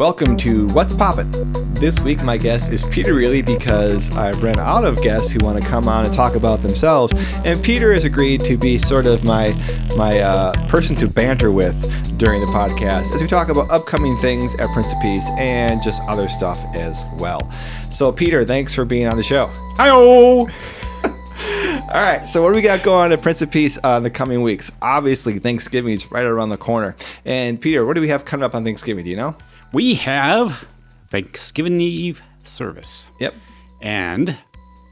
Welcome to What's Poppin'. This week, my guest is Peter Rehley because I've run out of guests who want to come on and talk about themselves, and Peter has agreed to be sort of my my uh, person to banter with during the podcast as we talk about upcoming things at Prince of Peace and just other stuff as well. So, Peter, thanks for being on the show. Hi-oh! All right, so what do we got going at Prince of Peace uh, in the coming weeks? Obviously, Thanksgiving is right around the corner. And Peter, what do we have coming up on Thanksgiving? Do you know? We have Thanksgiving Eve service. Yep, And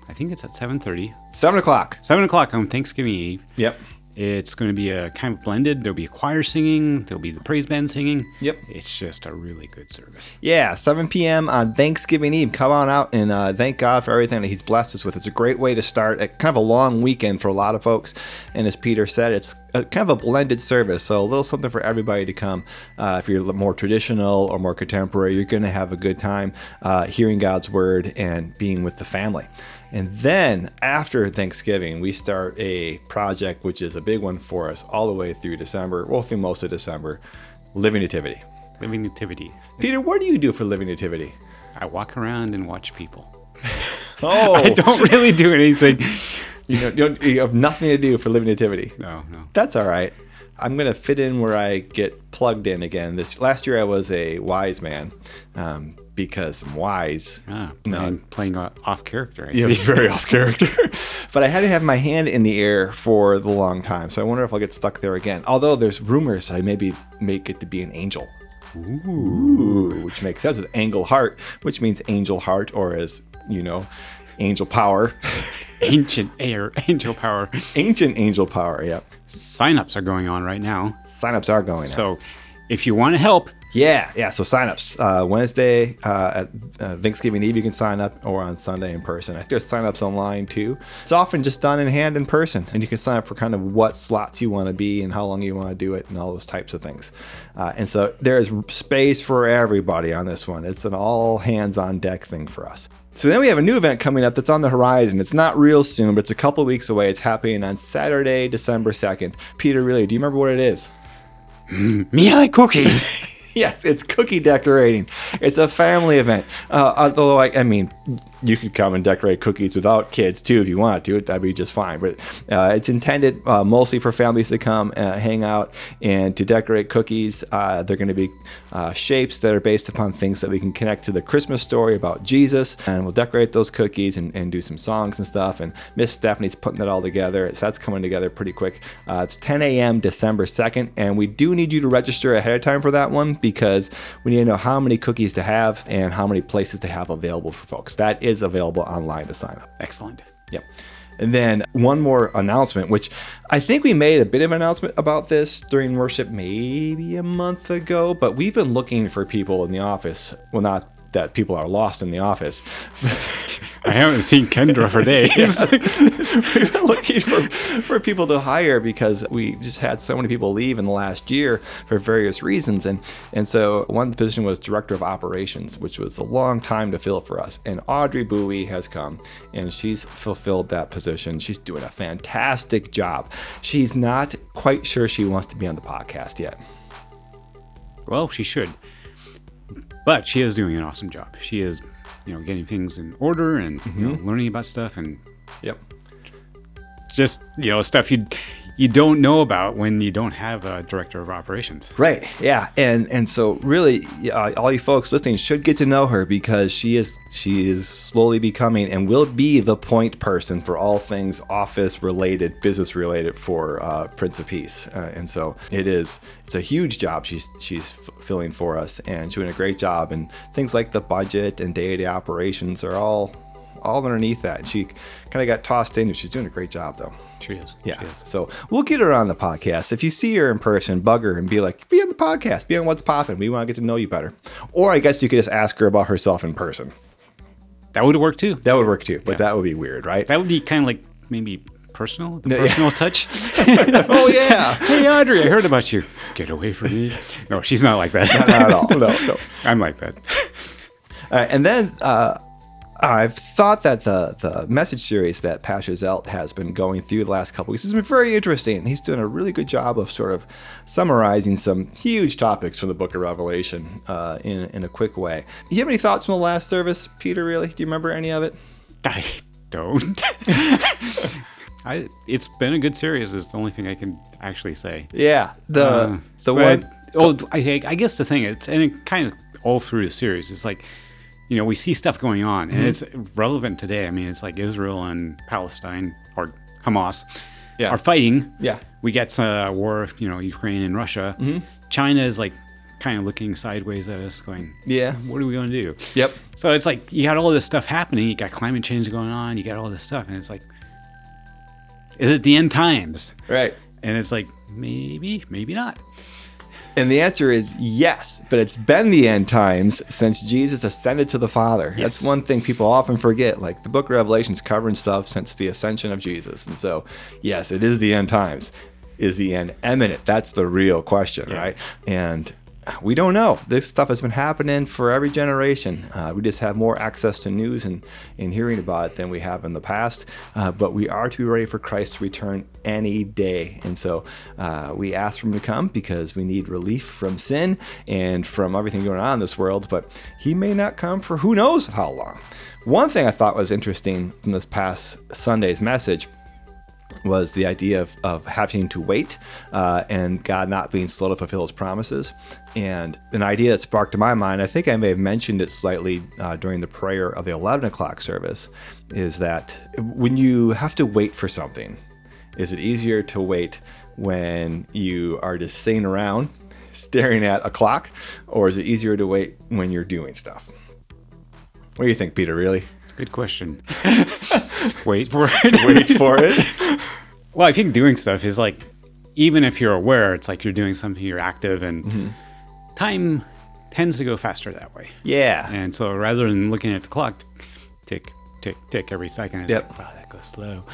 I think it's at 7.30. seven o'clock. 7 o'clock on Thanksgiving Eve. Yep. It's going to be a kind of blended. There'll be a choir singing. There'll be the praise band singing. Yep. It's just a really good service. Yeah, 7 p.m. on Thanksgiving Eve. Come on out and uh, thank God for everything that He's blessed us with. It's a great way to start a, kind of a long weekend for a lot of folks. And as Peter said, it's a, kind of a blended service, so a little something for everybody to come. Uh, if you're more traditional or more contemporary, you're going to have a good time uh, hearing God's word and being with the family. And then after Thanksgiving, we start a project which is a big one for us all the way through December, well, through most of December Living Nativity. Living Nativity. Peter, what do you do for Living Nativity? I walk around and watch people. Oh, I don't really do anything. You, know, you, don't, you have nothing to do for Living Nativity. No, no. That's all right. I'm gonna fit in where I get plugged in again. This last year I was a wise man um, because I'm wise. Ah, No. playing, playing off character. I Yeah, very off character. but I had to have my hand in the air for the long time, so I wonder if I'll get stuck there again. Although there's rumors I maybe make it to be an angel. Ooh, which makes sense with Angle Heart, which means angel heart, or as you know, angel power, Ancient air, angel power. ancient angel power. Yep. Sign-ups are going on right now. Signups are going. out. So if you want to help, Yeah, yeah. So signups uh, Wednesday uh, at uh, Thanksgiving Eve, you can sign up, or on Sunday in person. I think there's signups online too. It's often just done in hand in person, and you can sign up for kind of what slots you want to be and how long you want to do it, and all those types of things. Uh, and so there is space for everybody on this one. It's an all hands on deck thing for us. So then we have a new event coming up that's on the horizon. It's not real soon, but it's a couple weeks away. It's happening on Saturday, December 2nd. Peter, Rehley, do you remember what it is? me I like cookies. Yes, it's cookie decorating. It's a family event. Uh, although, I, I mean, you could come and decorate cookies without kids too if you wanted to. That'd be just fine. But uh, it's intended uh, mostly for families to come uh, hang out and to decorate cookies. Uh, they're going to be uh, shapes that are based upon things that we can connect to the Christmas story about Jesus. And we'll decorate those cookies and, and do some songs and stuff. And Miss Stephanie's putting that all together. So that's coming together pretty quick. Uh, it's 10 a.m. December 2nd. And we do need you to register ahead of time for that one because we need to know how many cookies to have and how many places to have available for folks. That is available online to sign up. Excellent. Yep. And then one more announcement, which I think we made a bit of an announcement about this during worship maybe a month ago, but we've been looking for people in the office. Well, not that people are lost in the office. I haven't seen Kendra for days. We've been looking for, for people to hire because we just had so many people leave in the last year for various reasons. And, and so one position was director of operations, which was a long time to fill for us. And Audrey Bowie has come and she's fulfilled that position. She's doing a fantastic job. She's not quite sure she wants to be on the podcast yet. Well, she should. But she is doing an awesome job. She is, you know, getting things in order and you know, mm-hmm. learning about stuff and Yep. just, you know, stuff you you don't know about when you don't have a director of operations. Right. Yeah. And and so really, uh, all you folks listening should get to know her because she is she is slowly becoming and will be the point person for all things office related, business related for uh, Prince of Peace. Uh, and so it is it's a huge job she's she's filling for us and doing a great job. And things like the budget and day to day operations are all all underneath that. And she kind of got tossed in. And she's doing a great job though. She is. Yeah. She is. So we'll get her on the podcast. If you see her in person, bug her and be like, be on the podcast, be on what's popping. We want to get to know you better. Or I guess you could just ask her about herself in person. That would work too. That would work too, but that would be weird, right? That would be kind of like maybe personal, the Yeah. personal touch. oh yeah. hey, Audrey, I heard about you. Get away from me. No, she's not like that. Not at all. No, no. I'm like that. And then uh, I've thought that the the message series that Pastor Zelt has been going through the last couple weeks has been very interesting. He's doing a really good job of sort of summarizing some huge topics from the Book of Revelation uh, in in a quick way. Do You have any thoughts from the last service, Peter? Rehley, do you remember any of it? I don't. I it's been a good series. Is the only thing I can actually say. Yeah, the Uh, the one. Oh, I, I guess the thing it's and it kind of all through the series. It's like, you know, we see stuff going on, Mm-hmm. and it's relevant today. I mean, it's like Israel and Palestine or Hamas Yeah. are fighting. Yeah. we get uh, war. You know, Ukraine and Russia. Mm-hmm. China is like kind of looking sideways at us, going, Yeah. what are we going to do? Yep. So it's like you got all this stuff happening. You got climate change going on. You got all this stuff, and it's like, is it the end times? Right. And it's like maybe, maybe not. And the answer is yes, but it's been the end times since Jesus ascended to the Father. That's one thing people often forget. Like the book of Revelation's covering stuff since the ascension of Jesus. And so, yes, it is the end times. Is the end imminent? That's the real question, right? And we don't know. This stuff has been happening for every generation. Uh, we just have more access to news and, and hearing about it than we have in the past. Uh, but we are to be ready for Christ to return any day. And so uh, we ask for him to come because we need relief from sin and from everything going on in this world. But he may not come for who knows how long. One thing I thought was interesting from this past Sunday's message was the idea of, of having to wait uh, and God not being slow to fulfill his promises. And an idea that sparked in my mind, I think I may have mentioned it slightly uh, during the prayer of the 11 o'clock service, is that when you have to wait for something, is it easier to wait when you are just sitting around staring at a clock, or is it easier to wait when you're doing stuff? What do you think, Peter? Rehley? It's a good question. Wait for it. Wait for it. Well, I think doing stuff is like, even if you're aware, it's like you're doing something, you're active, and Mm-hmm. time tends to go faster that way. yeah. And so rather than looking at the clock, tick, tick, tick every second, it's Yep. like, wow, that goes slow.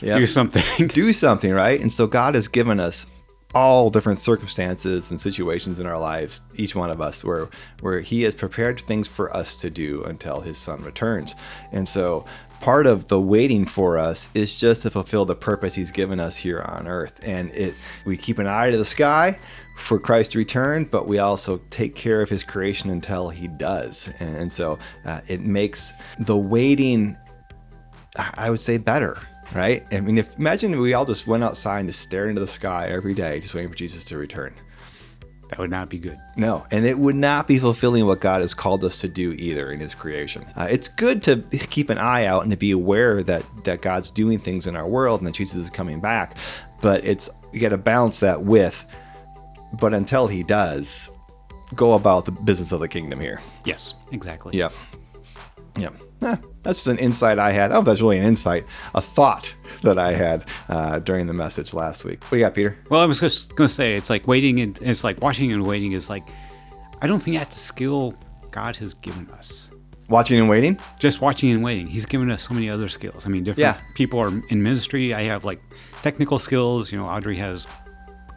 Yep. Do something. do something, right? And so God has given us all different circumstances and situations in our lives, each one of us, where where He has prepared things for us to do until His Son returns. And so part of the waiting for us is just to fulfill the purpose He's given us here on earth. And it we keep an eye to the sky for Christ to return, but we also take care of His creation until He does. And, so uh, it makes the waiting I would say better, right? I mean, if imagine we all just went outside and just stared into the sky every day, just waiting for Jesus to return. that would not be good. No, and it would not be fulfilling what God has called us to do either in His creation. Uh, it's good to keep an eye out and to be aware that that God's doing things in our world and that Jesus is coming back, but it's you got to balance that with. But until He does, go about the business of the kingdom here. Yes, exactly. Yep. Yep. Eh, that's just an insight I had. I don't know if that's really an insight, a thought that I had uh, during the message last week. What do you got, Peter? Well, I was just gonna say it's like waiting and it's like watching and waiting is like I don't think that's a skill God has given us. Watching and waiting? Just watching and waiting. He's given us so many other skills. I mean, different Yeah. people are in ministry. I have like technical skills. You know, Audrey has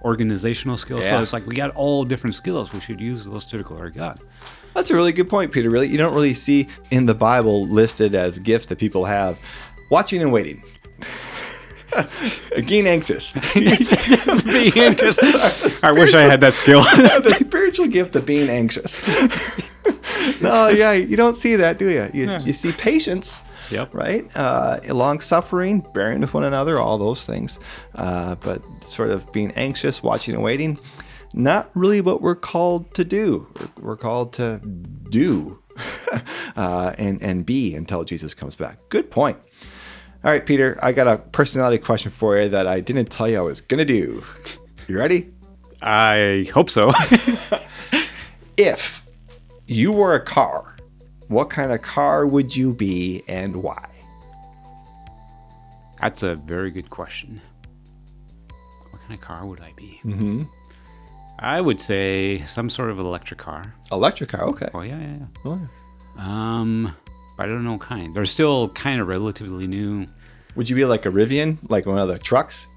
organizational skills. So it's like we got all different skills. We should use those to glorify God. That's a really good point, Peter. Really, you don't really see in the Bible listed as gifts that people have watching and waiting. Being anxious. Being anxious. I wish I had that skill. the spiritual gift of being anxious. no, yeah, you don't see that, do you? You, you see patience, Yep. right? Uh, long suffering, bearing with one another, all those things. Uh, but sort of being anxious, watching and waiting, not really what we're called to do. We're, called to do uh, and, and be until Jesus comes back. Good point. All right, Peter, I got a personality question for you that I didn't tell you I was going to do. You ready? I hope so. if you were a car, what kind of car would you be and why? That's a very good question. What kind of car would I be? Mm-hmm. I would say some sort of electric car. Electric car, okay. Oh yeah, yeah, yeah. Oh, Um, but I don't know kind. They're still kind of relatively new. Would you be like a Rivian, like one of the trucks?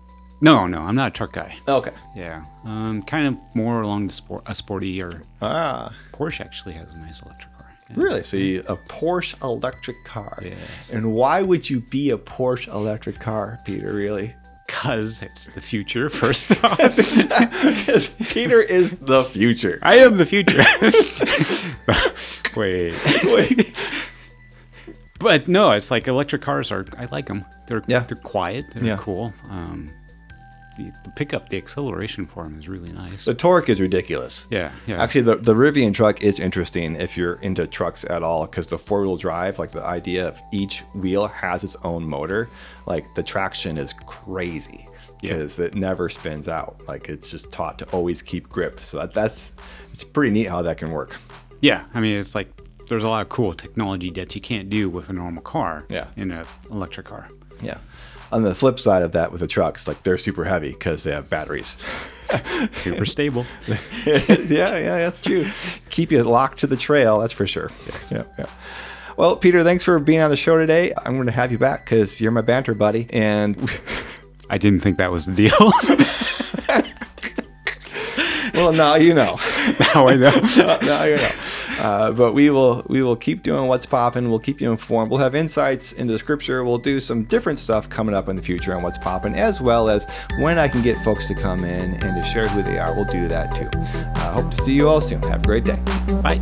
No, no, I'm not a truck guy. Okay. Yeah, um, kind of more along the sport, a sporty or Ah, Porsche actually has a nice electric car. Rehley? So you, a Porsche electric car. Yes. And why would you be a Porsche electric car, Peter? Really? Because it's the future, first off. Peter is the future. I am the future. Wait. Wait. But no, it's like electric cars are. I like them. They're Yeah. they're quiet. They're Yeah. cool. Um, the, the pickup, the acceleration for them is really nice. The torque is ridiculous. yeah, yeah. Actually, the, the Rivian truck is interesting if you're into trucks at all because the four wheel drive, like the idea of each wheel has its own motor, like the traction is crazy because it never spins out. Like it's just taught to always keep grip. So that, that's it's pretty neat how that can work. yeah, I mean, it's like there's a lot of cool technology that you can't do with a normal car. Yeah. In an electric car. Yeah. On the flip side of that, with the trucks, like they're super heavy because they have batteries. Super stable. yeah, yeah, that's true. Keep you locked to the trail, that's for sure. Yes. Yeah, yeah. Well, Peter, thanks for being on the show today. I'm going to have you back because you're my banter buddy, and I didn't think that was the deal. well, now you know. now I know. now you know. Uh, but we will we will keep doing what's popping. We'll keep you informed. We'll have insights into the scripture. We'll do some different stuff coming up in the future on what's popping, as well as when I can get folks to come in and to share who they are. We'll do that too. I uh, hope to see you all soon. Have a great day. Bye.